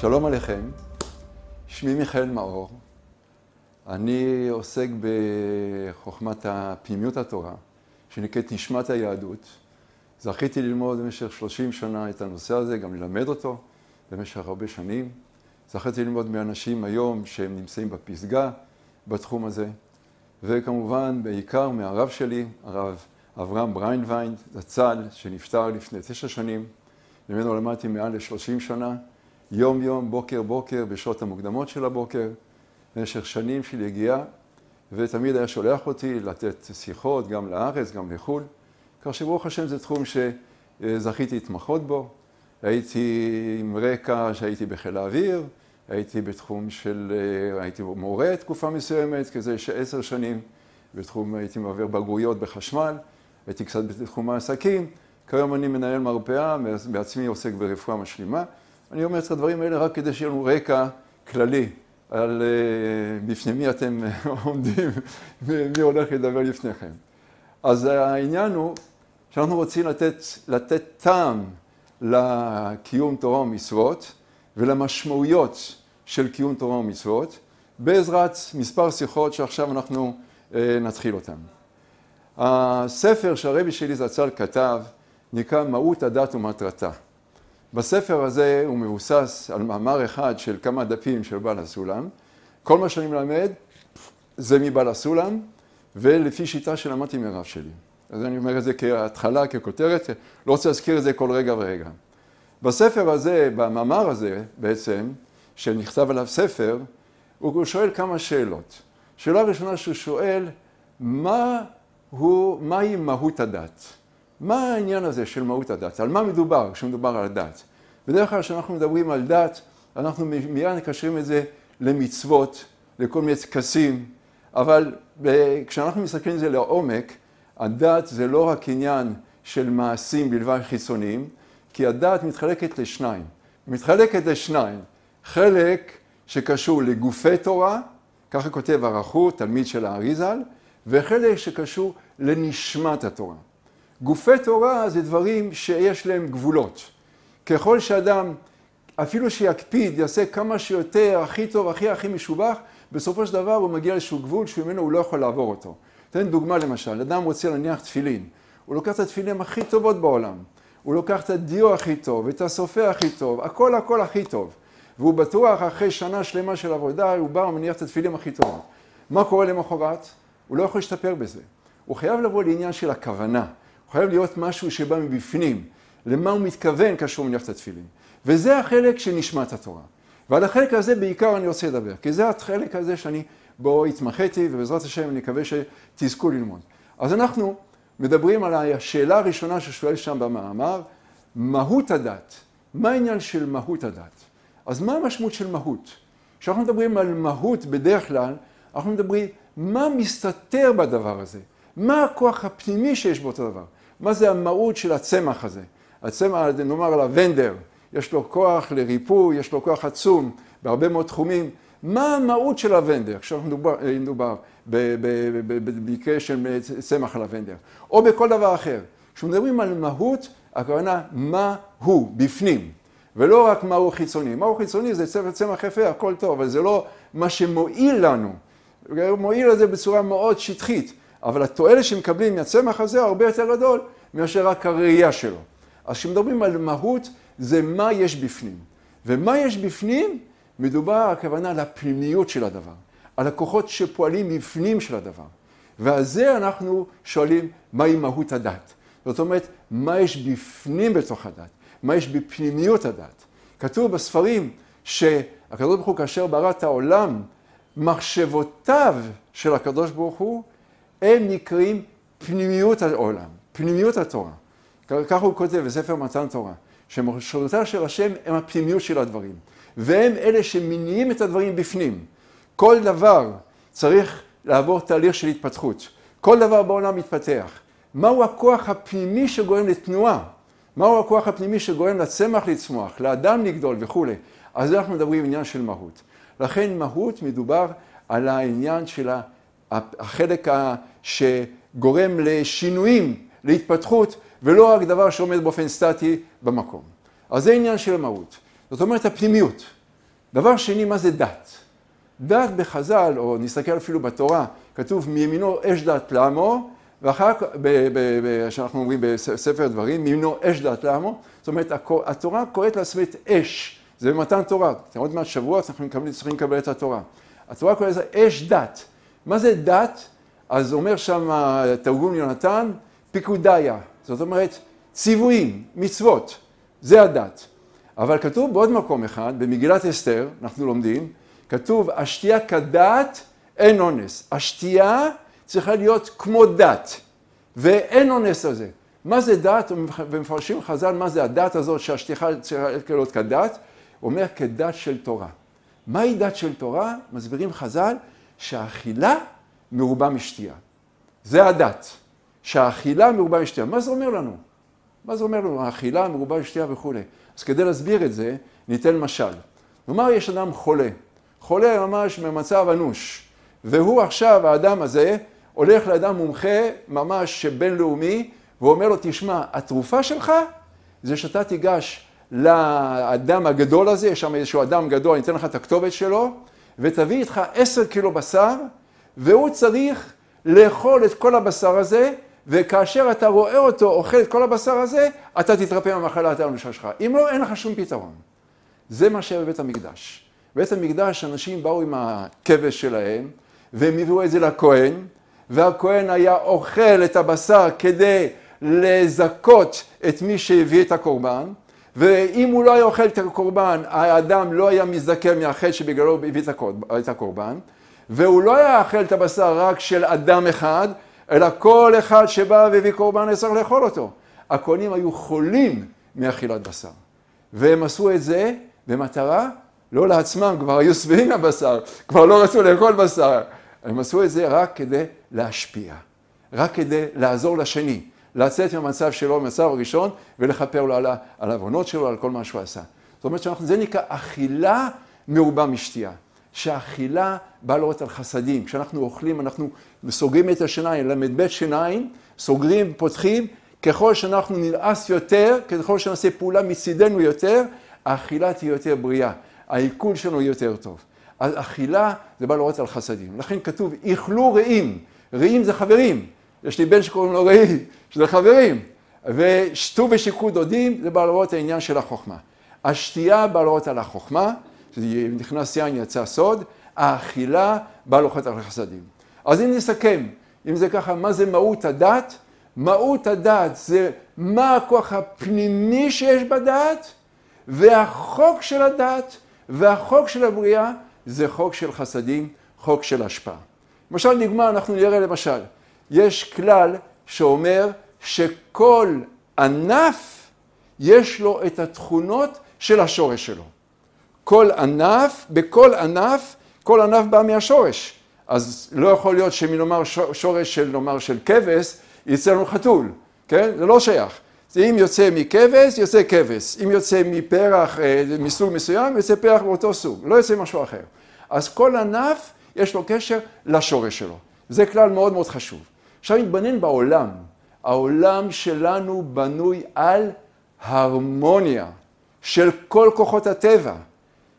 שלום עליכם, שמי מיכאל מאור, אני עוסק בחוכמת פנימיות התורה, שנקראת נשמת היהדות. זכיתי ללמוד במשך 30 שנה את הנושא הזה, גם ללמד אותו במשך הרבה שנים. זכיתי ללמוד מאנשים היום שהם נמצאים בפסגה בתחום הזה, וכמובן בעיקר מהרב שלי, הרב אברהם ברנדוויין, זצ"ל, שנפטר לפני תשע שנים. ממנו למדתי מעל ל-30 שנה, יום יום, בוקר בוקר, בשעות המוקדמות של הבוקר, במשך שנים של יגיעה, ותמיד היה שולח אותי לתת שיחות גם לארץ, גם לחו"ל, כך שברוך השם זה תחום שזכיתי להתמחות בו. הייתי עם רקע שהייתי בחיל האוויר, הייתי בתחום של, הייתי מורה תקופה מסוימת, כזה שעשר שנים, בתחום, הייתי מעביר בגרויות בחשמל, הייתי קצת בתחום העסקים, כיום אני מנהל מרפאה, בעצמי עוסק ברפואה משלימה. אני אומר את הדברים האלה רק כדי שיהיה לנו רקע כללי על בפני מי אתם עומדים ומי הולך לדבר לפניכם. אז העניין הוא שאנחנו רוצים לתת, לתת טעם לקיום תורה ומצוות ולמשמעויות של קיום תורה ומצוות בעזרת מספר שיחות שעכשיו אנחנו נתחיל אותן. הספר שהרבי שלי זצ"ל כתב נקרא מהות הדת ומטרתה. בספר הזה הוא מבוסס על מאמר אחד של כמה דפים של בעל הסולם. כל מה שאני מלמד זה מבעל הסולם ולפי שיטה שלמדתי מרב שלי. אז אני אומר את זה כהתחלה, ככותרת, לא רוצה להזכיר את זה כל רגע ורגע. בספר הזה, במאמר הזה בעצם, שנכתב עליו ספר, הוא שואל כמה שאלות. שאלה ראשונה שהוא שואל, מה הוא, מהי מהות הדת? מה העניין הזה של מהות הדת? על מה מדובר כשמדובר על הדת? בדרך כלל כשאנחנו מדברים על דת, אנחנו מיד מקשרים את זה למצוות, לכל מיני טקסים, אבל כשאנחנו מסתכלים על זה לעומק, הדת זה לא רק עניין של מעשים בלבד חיצוניים, כי הדת מתחלקת לשניים. מתחלקת לשניים. חלק שקשור לגופי תורה, ככה כותב הרחות, תלמיד של האריזל, וחלק שקשור לנשמת התורה. גופי תורה זה דברים שיש להם גבולות. ככל שאדם, אפילו שיקפיד, יעשה כמה שיותר, הכי טוב, הכי הכי משובח, בסופו של דבר הוא מגיע לאיזשהו גבול שממנו הוא לא יכול לעבור אותו. אתן דוגמה למשל, אדם רוצה להניח תפילין, הוא לוקח את התפילין הכי טובות בעולם, הוא לוקח את הדיו הכי טוב, את הסופה הכי טוב, הכל הכל הכי טוב, והוא בטוח אחרי שנה שלמה של עבודה, הוא בא ומניח את התפילין הכי טובות. מה קורה למחרת? הוא לא יכול להשתפר בזה. הוא חייב לבוא לעניין של הכוונה. הוא חייב להיות משהו שבא מבפנים, למה הוא מתכוון כאשר הוא מניח את התפילין. וזה החלק של נשמת התורה. ועל החלק הזה בעיקר אני רוצה לדבר, כי זה החלק הזה שאני בו התמחיתי, ובעזרת השם אני מקווה שתזכו ללמוד. אז אנחנו מדברים על השאלה הראשונה ששואל שם במאמר, מהות הדת. מה העניין של מהות הדת? אז מה המשמעות של מהות? כשאנחנו מדברים על מהות בדרך כלל, אנחנו מדברים מה מסתתר בדבר הזה, מה הכוח הפנימי שיש באותו דבר, מה זה המהות של הצמח הזה. הצמח, נאמר על הוונדר, יש לו כוח לריפוי, יש לו כוח עצום בהרבה מאוד תחומים. מה המהות של הוונדר, כשאנחנו מדובר במקרה של צמח על הוונדר, או בכל דבר אחר. כשמדברים על מהות, הכוונה מה הוא, בפנים, ולא רק מה הוא חיצוני. מה הוא חיצוני זה צמח יפה, הכל טוב, אבל זה לא מה שמועיל לנו. מועיל לזה בצורה מאוד שטחית, אבל התועלת שמקבלים מהצמח הזה הרבה יותר גדול מאשר רק הראייה שלו. אז כשמדברים על מהות, זה מה יש בפנים. ומה יש בפנים, מדובר, הכוונה, על הפנימיות של הדבר, על הכוחות שפועלים בפנים של הדבר. ועל זה אנחנו שואלים, מהי מהות הדת? זאת אומרת, מה יש בפנים בתוך הדת? מה יש בפנימיות הדת? כתוב בספרים שהקדוש ברוך הוא כאשר ברא את העולם, מחשבותיו של הקדוש ברוך הוא, הם נקראים פנימיות העולם, פנימיות התורה. ככה הוא כותב בספר מתן תורה, שמחשבותיו של השם הם הפנימיות של הדברים, והם אלה שמניעים את הדברים בפנים. כל דבר צריך לעבור תהליך של התפתחות. כל דבר בעולם מתפתח. מהו הכוח הפנימי שגורם לתנועה? מהו הכוח הפנימי שגורם לצמח לצמוח, לאדם לגדול וכולי? אז אנחנו מדברים עניין של מהות. לכן מהות מדובר על העניין של החלק שגורם לשינויים, להתפתחות, ולא רק דבר שעומד באופן סטטי במקום. אז זה עניין של מהות. זאת אומרת הפנימיות. דבר שני, מה זה דת? דת בחז"ל, או נסתכל אפילו בתורה, כתוב מימינו אש דת לעמו, ואחר כך, שאנחנו אומרים בספר דברים, מימינו אש דת לעמו, זאת אומרת, התורה קוראת לעצמה את אש, זה במתן תורה, עוד מעט שבוע אנחנו צריכים לקבל את התורה. התורה קוראת לזה אש דת. מה זה דת? אז אומר שם תרגום יונתן, פיקודיה, זאת אומרת ציוויים, מצוות, זה הדת. אבל כתוב בעוד מקום אחד, במגילת אסתר, אנחנו לומדים, כתוב, השתייה כדת, אין אונס. השתייה צריכה להיות כמו דת, ואין אונס על זה. מה זה דת? ומפרשים חז"ל מה זה הדת הזאת שהשתייה צריכה להיות כדת, אומר כדת של תורה. מהי דת של תורה? מסבירים חז"ל שהאכילה מרובה משתייה. זה הדת, שהאכילה מרובה משתייה. מה זה אומר לנו? מה זה אומר לנו? האכילה מרובה משתייה וכולי. אז כדי להסביר את זה, ניתן משל. נאמר יש אדם חולה, חולה ממש במצב אנוש, והוא עכשיו, האדם הזה, הולך לאדם מומחה ממש בינלאומי, ואומר לו, תשמע, התרופה שלך זה שאתה תיגש לאדם הגדול הזה, יש שם איזשהו אדם גדול, אני אתן לך את הכתובת שלו, ותביא איתך עשר קילו בשר, והוא צריך לאכול את כל הבשר הזה, וכאשר אתה רואה אותו אוכל את כל הבשר הזה, אתה תתרפא מהמחלת האנושה שלך. אם לא, אין לך שום פתרון. זה מה שהיה בבית המקדש. בבית המקדש אנשים באו עם הכבש שלהם, והם הביאו את זה לכהן, והכהן היה אוכל את הבשר כדי לזכות את מי שהביא את הקורבן, ואם הוא לא היה אוכל את הקורבן, האדם לא היה מזדכה מהחטא שבגללו הביא את הקורבן, והוא לא היה אוכל את הבשר רק של אדם אחד, אלא כל אחד שבא והביא קורבן היה לאכול אותו. הכהנים היו חולים מאכילת בשר. והם עשו את זה במטרה, לא לעצמם, כבר היו שבעים מהבשר, כבר לא רצו לאכול בשר. הם עשו את זה רק כדי להשפיע, רק כדי לעזור לשני. לצאת מהמצב שלו, מהמצב הראשון, ולכפר לו על העוונות שלו, על כל מה שהוא עשה. זאת אומרת שזה נקרא אכילה מרובה משתייה. שאכילה באה לראות על חסדים. כשאנחנו אוכלים, אנחנו סוגרים את השיניים, ל"ב שיניים, סוגרים, פותחים, ככל שאנחנו נלעס יותר, ככל שנעשה פעולה מצידנו יותר, האכילה תהיה יותר בריאה, העיכול שלנו יותר טוב. אז אכילה זה בא לראות על חסדים. לכן כתוב, איכלו רעים, רעים זה חברים. יש לי בן שקוראים לו רעי, שזה חברים. ושתו ושיקו דודים, זה בא לראות העניין של החוכמה. השתייה באה לראות על החוכמה, נכנס יין יצא סוד, האכילה באה לראות על החסדים. אז אם נסכם, אם זה ככה, מה זה מהות הדת? מהות הדת זה מה הכוח הפנימי שיש בדת, והחוק של הדת והחוק של הבריאה זה חוק של חסדים, חוק של השפעה. למשל, דוגמה, אנחנו נראה למשל, יש כלל שאומר שכל ענף יש לו את התכונות של השורש שלו. כל ענף, בכל ענף, כל ענף בא מהשורש. אז לא יכול להיות שמנאמר שורש של נאמר של כבש, יצא לנו חתול, כן? זה לא שייך. זה אם יוצא מכבש, יוצא כבש. אם יוצא מפרח אה, מסוג מסוים, יוצא פרח באותו סוג. לא יוצא משהו אחר. אז כל ענף יש לו קשר לשורש שלו. זה כלל מאוד מאוד חשוב. עכשיו נתבונן בעולם. העולם שלנו בנוי על הרמוניה של כל כוחות הטבע,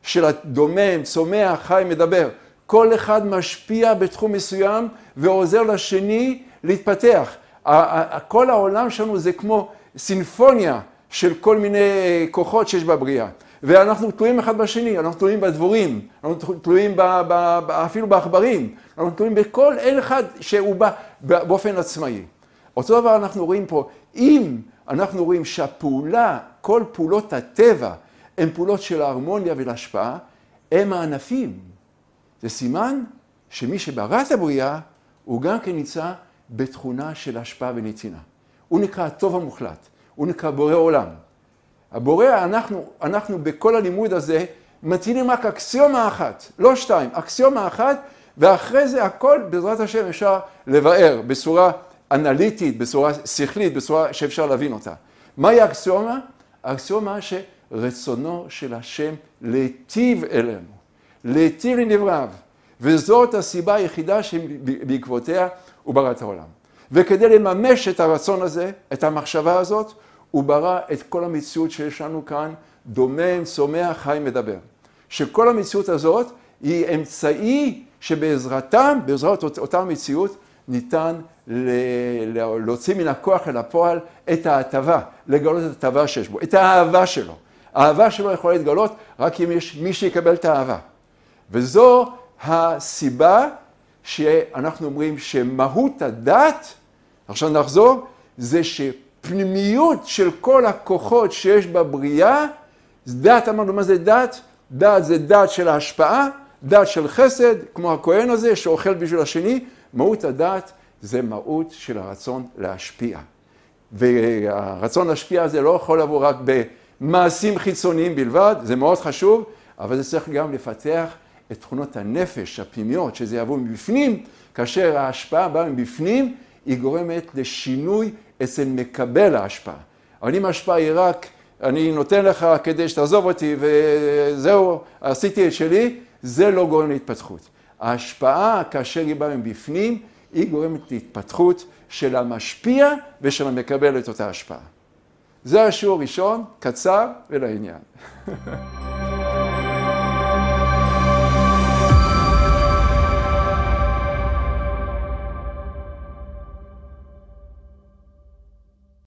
של הדומם, צומח, חי, מדבר. כל אחד משפיע בתחום מסוים ועוזר לשני להתפתח. כל העולם שלנו זה כמו סימפוניה של כל מיני כוחות שיש בבריאה. ואנחנו תלויים אחד בשני, אנחנו תלויים בדבורים, אנחנו תלויים ב, ב, ב, אפילו בעכברים, אנחנו תלויים בכל אין אחד שהוא בא באופן עצמאי. אותו דבר אנחנו רואים פה, אם אנחנו רואים שהפעולה, כל פעולות הטבע, הן פעולות של ההרמוניה ולהשפעה, הם הענפים. זה סימן שמי שברא את הבריאה, הוא גם כן נמצא בתכונה של השפעה ונתינה. הוא נקרא הטוב המוחלט, הוא נקרא בורא עולם. הבורא, אנחנו, אנחנו בכל הלימוד הזה מטילים רק אקסיומה אחת, לא שתיים, אקסיומה אחת, ואחרי זה הכל בעזרת השם אפשר לבאר בצורה אנליטית, בצורה שכלית, בצורה שאפשר להבין אותה. מהי האקסיומה? האקסיומה שרצונו של השם להיטיב אלינו, להיטיב לנבריו, וזאת הסיבה היחידה שבעקבותיה הוא ברא את העולם. וכדי לממש את הרצון הזה, את המחשבה הזאת, הוא ברא את כל המציאות שיש לנו כאן, דומם, צומח, חי, מדבר. שכל המציאות הזאת היא אמצעי שבעזרתם, בעזרת אותה מציאות, ניתן להוציא מן הכוח אל הפועל את ההטבה, לגלות את ההטבה שיש בו, את האהבה שלו. האהבה שלו יכולה להתגלות רק אם יש מי שיקבל את האהבה. וזו הסיבה שאנחנו אומרים שמהות הדת, עכשיו נחזור, זה שפנימיות של כל הכוחות שיש בבריאה, דת, אמרנו מה זה דת? דת זה דת של ההשפעה, דת של חסד, כמו הכהן הזה שאוכל בשביל השני, מהות הדת זה מהות של הרצון להשפיע. והרצון להשפיע הזה לא יכול לבוא רק במעשים חיצוניים בלבד, זה מאוד חשוב, אבל זה צריך גם לפתח את תכונות הנפש הפנימיות, שזה יבוא מבפנים, כאשר ההשפעה באה מבפנים, היא גורמת לשינוי אצל מקבל ההשפעה. אבל אם ההשפעה היא רק, אני נותן לך כדי שתעזוב אותי וזהו, עשיתי את שלי, זה לא גורם להתפתחות. ההשפעה, כאשר היא באה מבפנים, היא גורמת להתפתחות של המשפיע ושל המקבל את אותה השפעה. זה השיעור הראשון, קצר ולעניין.